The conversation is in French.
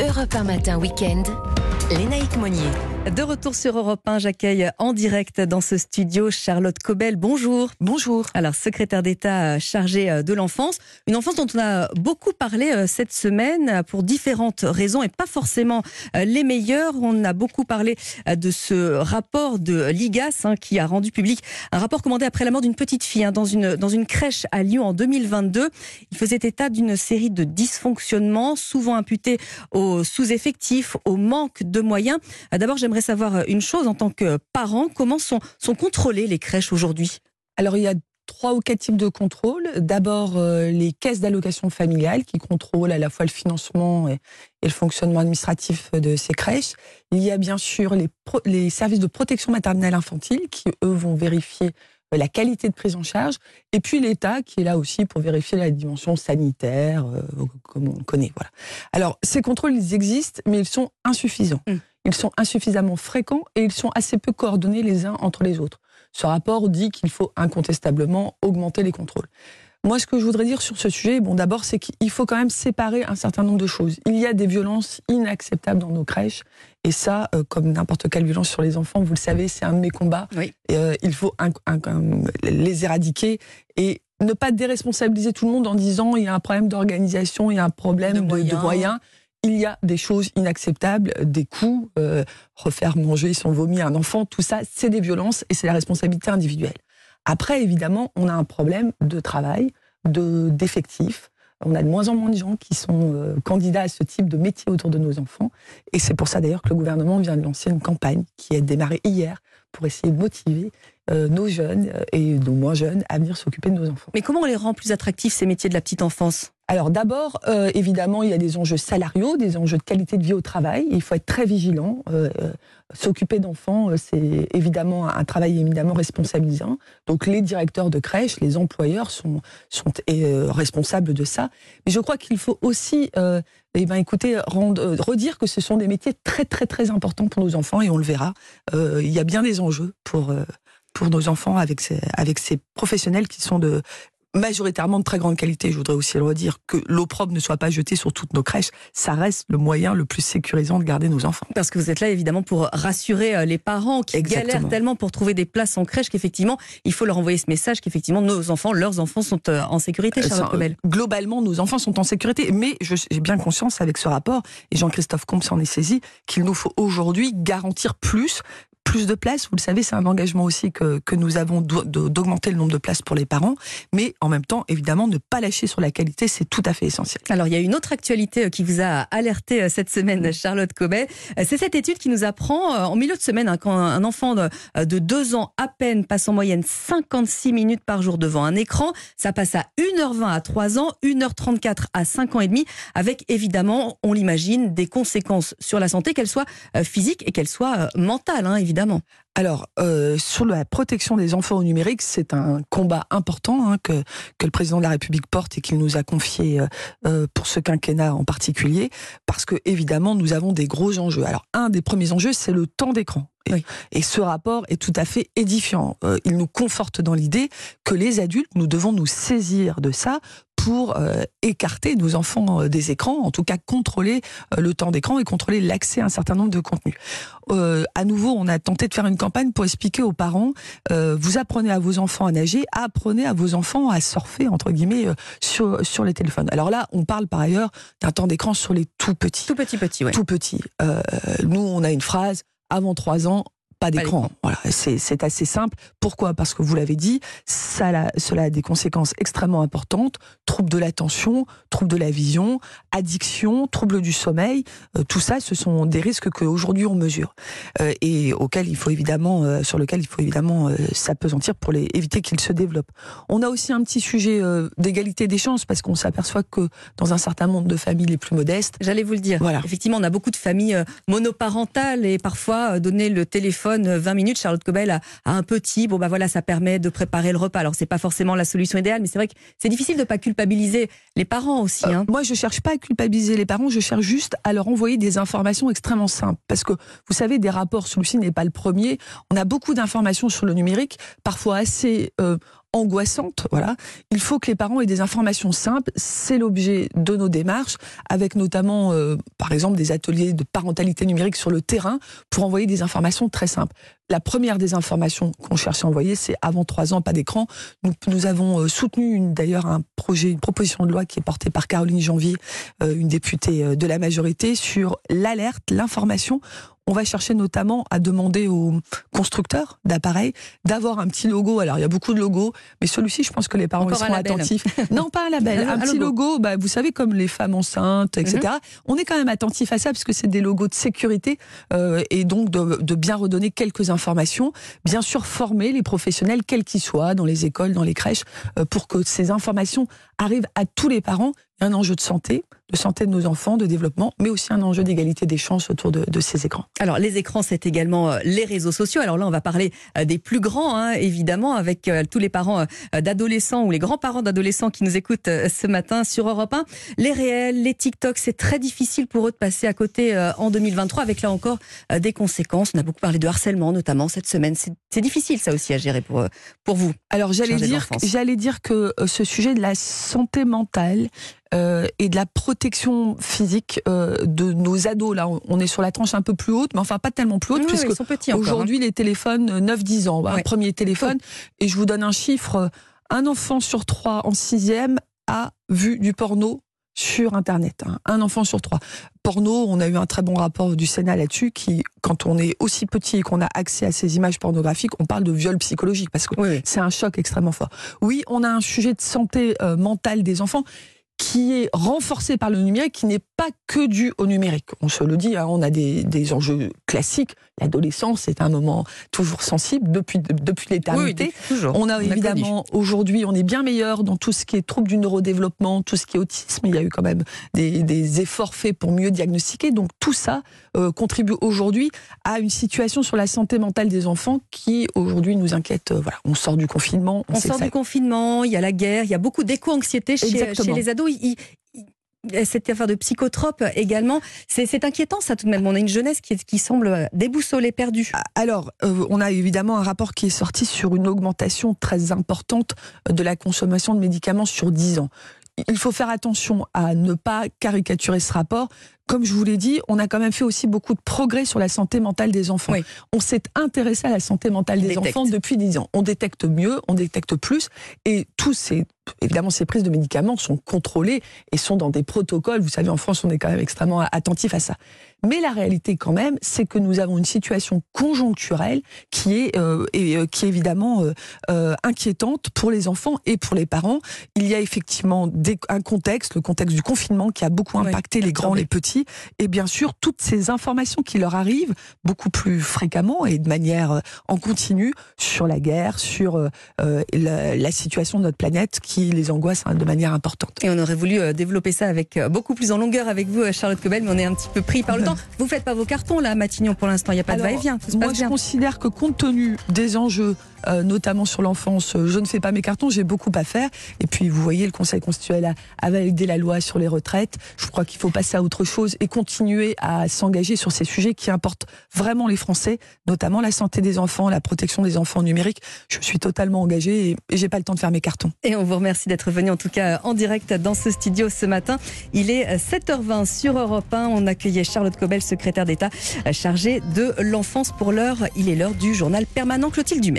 Europe 1 matin week-end. Lénaïque Monnier. De retour sur Europe 1, j'accueille en direct dans ce studio Charlotte Cobel. Bonjour. Bonjour. Alors, secrétaire d'État chargée de l'enfance. Une enfance dont on a beaucoup parlé euh, cette semaine pour différentes raisons et pas forcément euh, les meilleures. On a beaucoup parlé euh, de ce rapport de l'IGAS hein, qui a rendu public un rapport commandé après la mort d'une petite fille hein, dans, une, dans une crèche à Lyon en 2022. Il faisait état d'une série de dysfonctionnements, souvent imputés au sous-effectif, au manque de moyens. D'abord, j'aimerais savoir une chose en tant que parent, comment sont, sont contrôlées les crèches aujourd'hui? Alors, il y a trois ou quatre types de contrôles. D'abord, euh, les caisses d'allocation familiale qui contrôlent à la fois le financement et, et, le fonctionnement administratif de ces crèches. Il y a bien sûr les, les services de protection maternelle infantile qui, eux, vont vérifier euh, la qualité de prise en charge, et puis l'État qui est là aussi pour vérifier la dimension sanitaire, euh, comme on le connaît. Voilà. Alors, ces contrôles, ils existent, mais ils sont insuffisants. Mmh. Ils sont insuffisamment fréquents et ils sont assez peu coordonnés les uns entre les autres. Ce rapport dit qu'il faut incontestablement augmenter les contrôles. Moi, ce que je voudrais dire sur ce sujet, bon, d'abord, c'est qu'il faut quand même séparer un certain nombre de choses. Il y a des violences inacceptables dans nos crèches, et ça, euh, comme n'importe quelle violence sur les enfants, vous le savez, c'est un de mes combats. Oui. Euh, il faut un, un, un, les éradiquer et ne pas déresponsabiliser tout le monde en disant il y a un problème d'organisation, il y a un problème de, de, moyens. de moyens il y a des choses inacceptables, des coups, euh, refaire manger son vomi à un enfant, tout ça, c'est des violences et c'est la responsabilité individuelle. Après, évidemment, on a un problème de travail, de d'effectifs. On a de moins en moins de gens qui sont euh, candidats à ce type de métier autour de nos enfants. Et c'est pour ça d'ailleurs que le gouvernement vient de lancer une campagne qui a démarré hier pour essayer de motiver euh, nos jeunes et nos moins jeunes à venir s'occuper de nos enfants. Mais comment on les rend plus attractifs, ces métiers de la petite enfance? Alors d'abord, euh, évidemment, il y a des enjeux salariaux, des enjeux de qualité de vie au travail. Il faut être très vigilant. Euh, euh, S'occuper d'enfants, c'est évidemment un travail éminemment responsabilisant. Donc les directeurs de crèche, les employeurs sont, sont responsables de ça. Mais je crois qu'il faut aussi, eh ben, écoutez, redire que ce sont des métiers très très très importants pour nos enfants et on le verra. il y a bien des enjeux pour pour nos enfants avec avec ces professionnels qui sont de majoritairement de très grande qualité. Je voudrais aussi le redire que l'eau propre ne soit pas jetée sur toutes nos crèches. Ça reste le moyen le plus sécurisant de garder nos enfants. Parce que vous êtes là évidemment pour rassurer euh, les parents qui Exactement. galèrent tellement pour trouver des places en crèche qu'effectivement il faut leur envoyer ce message qu'effectivement nos enfants, leurs enfants sont euh, en sécurité. Charlotte Cobel. Globalement, nos enfants sont en sécurité, mais j'ai bien conscience avec ce rapport et Jean-Christophe Comte s'en est saisi qu'il nous faut aujourd'hui garantir plus plus de places. Vous le savez, c'est un engagement aussi que, que nous avons d'augmenter le nombre de places pour les parents, mais en même temps, évidemment, ne pas lâcher sur la qualité, c'est tout à fait essentiel. Alors, il y a une autre actualité euh, qui vous a alerté euh, cette semaine, Charlotte Cobet. Euh, c'est cette étude qui nous apprend en milieu de semaine, hein, quand un enfant de, de deux ans à peine passe en moyenne 56 minutes par jour devant un écran, ça passe à 1h20 à 3 ans, 1h34 à 5 ans et demi, avec évidemment, on l'imagine, des conséquences sur la santé, qu'elles soient physiques et qu'elles soient mentales, hein, évidemment. Alors, euh, sur la protection des enfants au numérique, c'est un combat important hein, que, que le président de la République porte et qu'il nous a confié euh, pour ce quinquennat en particulier, parce que évidemment, nous avons des gros enjeux. Alors, un des premiers enjeux, c'est le temps d'écran. Et, oui. et, ce rapport est tout à fait édifiant. Euh, il nous conforte dans l'idée que les adultes, nous devons nous saisir de ça pour euh, écarter nos enfants euh, des écrans, en tout cas contrôler euh, le temps d'écran et contrôler l'accès à un certain nombre de contenus. À nouveau, on a tenté de faire une campagne pour expliquer aux parents, vous apprenez à vos enfants à nager, apprenez à vos enfants à surfer, entre guillemets, sur, sur les téléphones. Alors là, on parle par ailleurs d'un temps d'écran sur les tout petits. Tout petits, petits, ouais. Tout petits. nous, on a une phrase, avant trois ans, pas d'écran. Voilà, c'est assez simple. Pourquoi? Parce que vous l'avez dit, ça, cela a des conséquences extrêmement importantes. Troubles de l'attention, troubles de la vision, addiction, troubles du sommeil. Euh, tout ça, ce sont des risques qu'aujourd'hui on mesure euh, et auxquels il faut évidemment, euh, sur lequel il faut évidemment s'apesantir pour les, éviter qu'ils se développent. On a aussi un petit sujet d'égalité des chances parce qu'on s'aperçoit que dans un certain nombre de familles les plus modestes, j'allais vous le dire. Voilà. Effectivement, on a beaucoup de familles monoparentales et parfois donner le téléphone 20 minutes, Charlotte Cobel a, a, un petit, bon bah voilà, ça permet de préparer le repas. Alors c'est pas forcément la solution idéale, mais c'est vrai que c'est difficile de pas culpabiliser les parents aussi. Hein. Euh, moi, je cherche pas à culpabiliser les parents, je cherche juste à leur envoyer des informations extrêmement simples. Parce que vous savez, des rapports, celui-ci n'est pas le premier. On a beaucoup d'informations sur le numérique, parfois assez euh, angoissante. Voilà, il faut que les parents aient des informations simples. C'est l'objet de nos démarches, avec notamment, euh, par exemple, des ateliers de parentalité numérique sur le terrain pour envoyer des informations très simples. La première des informations qu'on cherche à envoyer, c'est avant trois ans, pas d'écran. Nous, avons euh, soutenu d'ailleurs un projet, une proposition de loi qui est portée par Caroline Janvier, euh, une députée de la majorité, sur l'alerte, l'information on va chercher notamment à demander aux constructeurs d'appareils d'avoir un petit logo. Alors, il y a beaucoup de logos, mais celui-ci, je pense que les parents seront attentifs. non, pas un label, un, petit logo. bah, vous savez, comme les femmes enceintes, etc. Mhm. On est quand même attentif à ça, puisque c'est des logos de sécurité, euh, et donc de, bien redonner quelques informations. Bien sûr, former les professionnels, quels qu'ils soient, dans les écoles, dans les crèches, euh, pour que ces informations arrivent à tous les parents. Un enjeu de santé, de santé de nos enfants, de développement, mais aussi un enjeu d'égalité des chances autour de, ces écrans. Alors les écrans, c'est également euh, les réseaux sociaux. Alors là, on va parler euh, des plus grands, hein, évidemment, avec euh, tous les parents d'adolescents ou les grands-parents d'adolescents qui nous écoutent ce matin sur Europe 1. Les réels, les TikTok, c'est très difficile pour eux de passer à côté en 2023, avec là encore des conséquences. On a beaucoup parlé de harcèlement, notamment cette semaine. C'est difficile, ça aussi, à gérer pour, pour vous. Alors j'allais dire, j'allais dire que ce sujet de la santé mentale, euh, et de la protection physique euh, de nos ados. Là, on est sur la tranche un peu plus haute, mais enfin pas tellement plus haute, puisque hein. aujourd'hui les téléphones 9-10 ans, un premier téléphone. Et je vous donne un chiffre un enfant sur trois en sixième a vu du porno sur Internet. Hein. Un enfant sur trois. Porno, on a eu un très bon rapport du Sénat là-dessus, qui, quand on est aussi petit et qu'on a accès à ces images pornographiques, on parle de viol psychologique, parce que c'est un choc extrêmement fort. Oui, on a un sujet de santé euh, mentale des enfants qui est renforcé par le numérique, qui n'est pas que dû au numérique. On se le dit, hein, on a des, des enjeux classiques. L'adolescence est un moment toujours sensible depuis, depuis l'éternité. on a évidemment, aujourd'hui, on est bien meilleur dans tout ce qui est trouble du neurodéveloppement, tout ce qui est autisme. Il y a eu quand même des, des efforts faits pour mieux diagnostiquer. Donc tout ça euh, contribue aujourd'hui à une situation sur la santé mentale des enfants qui aujourd'hui nous inquiète. Euh, voilà, on sort du confinement. On, sort du confinement, il y a la guerre, il y a beaucoup d'éco-anxiété chez, chez les ados cette affaire de psychotropes également, c'est inquiétant ça tout de même. On a une jeunesse qui, semble déboussolée, perdue. Ah, alors, euh, on a évidemment un rapport qui est sorti sur une augmentation très importante de la consommation de médicaments sur 10 ans. Il faut faire attention à ne pas caricaturer ce rapport comme je vous l'ai dit, on a quand même fait aussi beaucoup de progrès sur la santé mentale des enfants. On s'est intéressé à la santé mentale des enfants depuis 10 ans. On détecte mieux, on détecte plus, et tous ces, évidemment, ces prises de médicaments sont contrôlées et sont dans des protocoles. Vous savez, en France, on est quand même extrêmement attentif à ça. Mais la réalité, quand même, c'est que nous avons une situation conjoncturelle qui est, euh, et, euh, qui est évidemment euh, inquiétante pour les enfants et pour les parents. Il y a effectivement des, un contexte, le contexte du confinement, qui a beaucoup impacté les grands, les petits et bien sûr toutes ces informations qui leur arrivent beaucoup plus fréquemment et de manière euh, en continu sur la guerre, sur euh, euh, la, situation de notre planète qui les angoisse hein, de manière importante. Et on aurait voulu développer ça avec beaucoup plus en longueur avec vous, Charlotte Cobel, mais on est un petit peu pris par le temps. Vous faites pas vos cartons là, Matignon, pour l'instant, il n'y a pas de va-et-vient. Moi, je considère que compte tenu des enjeux euh, notamment sur l'enfance. Je ne fais pas mes cartons, j'ai beaucoup à faire. Et puis, vous voyez, le Conseil constitutionnel a, validé la loi sur les retraites. Je crois qu'il faut passer à autre chose et continuer à s'engager sur ces sujets qui importent vraiment les Français, notamment la santé des enfants, la protection des enfants numériques. Je suis totalement engagée et, et j'ai pas le temps de faire mes cartons. Et on vous remercie d'être venu en tout cas en direct dans ce studio ce matin. Il est 7h20 sur Europe 1. On accueillait Charlotte Cobel, secrétaire d'État chargée de l'enfance pour l'heure. Il est l'heure du journal permanent Clotilde Dumais.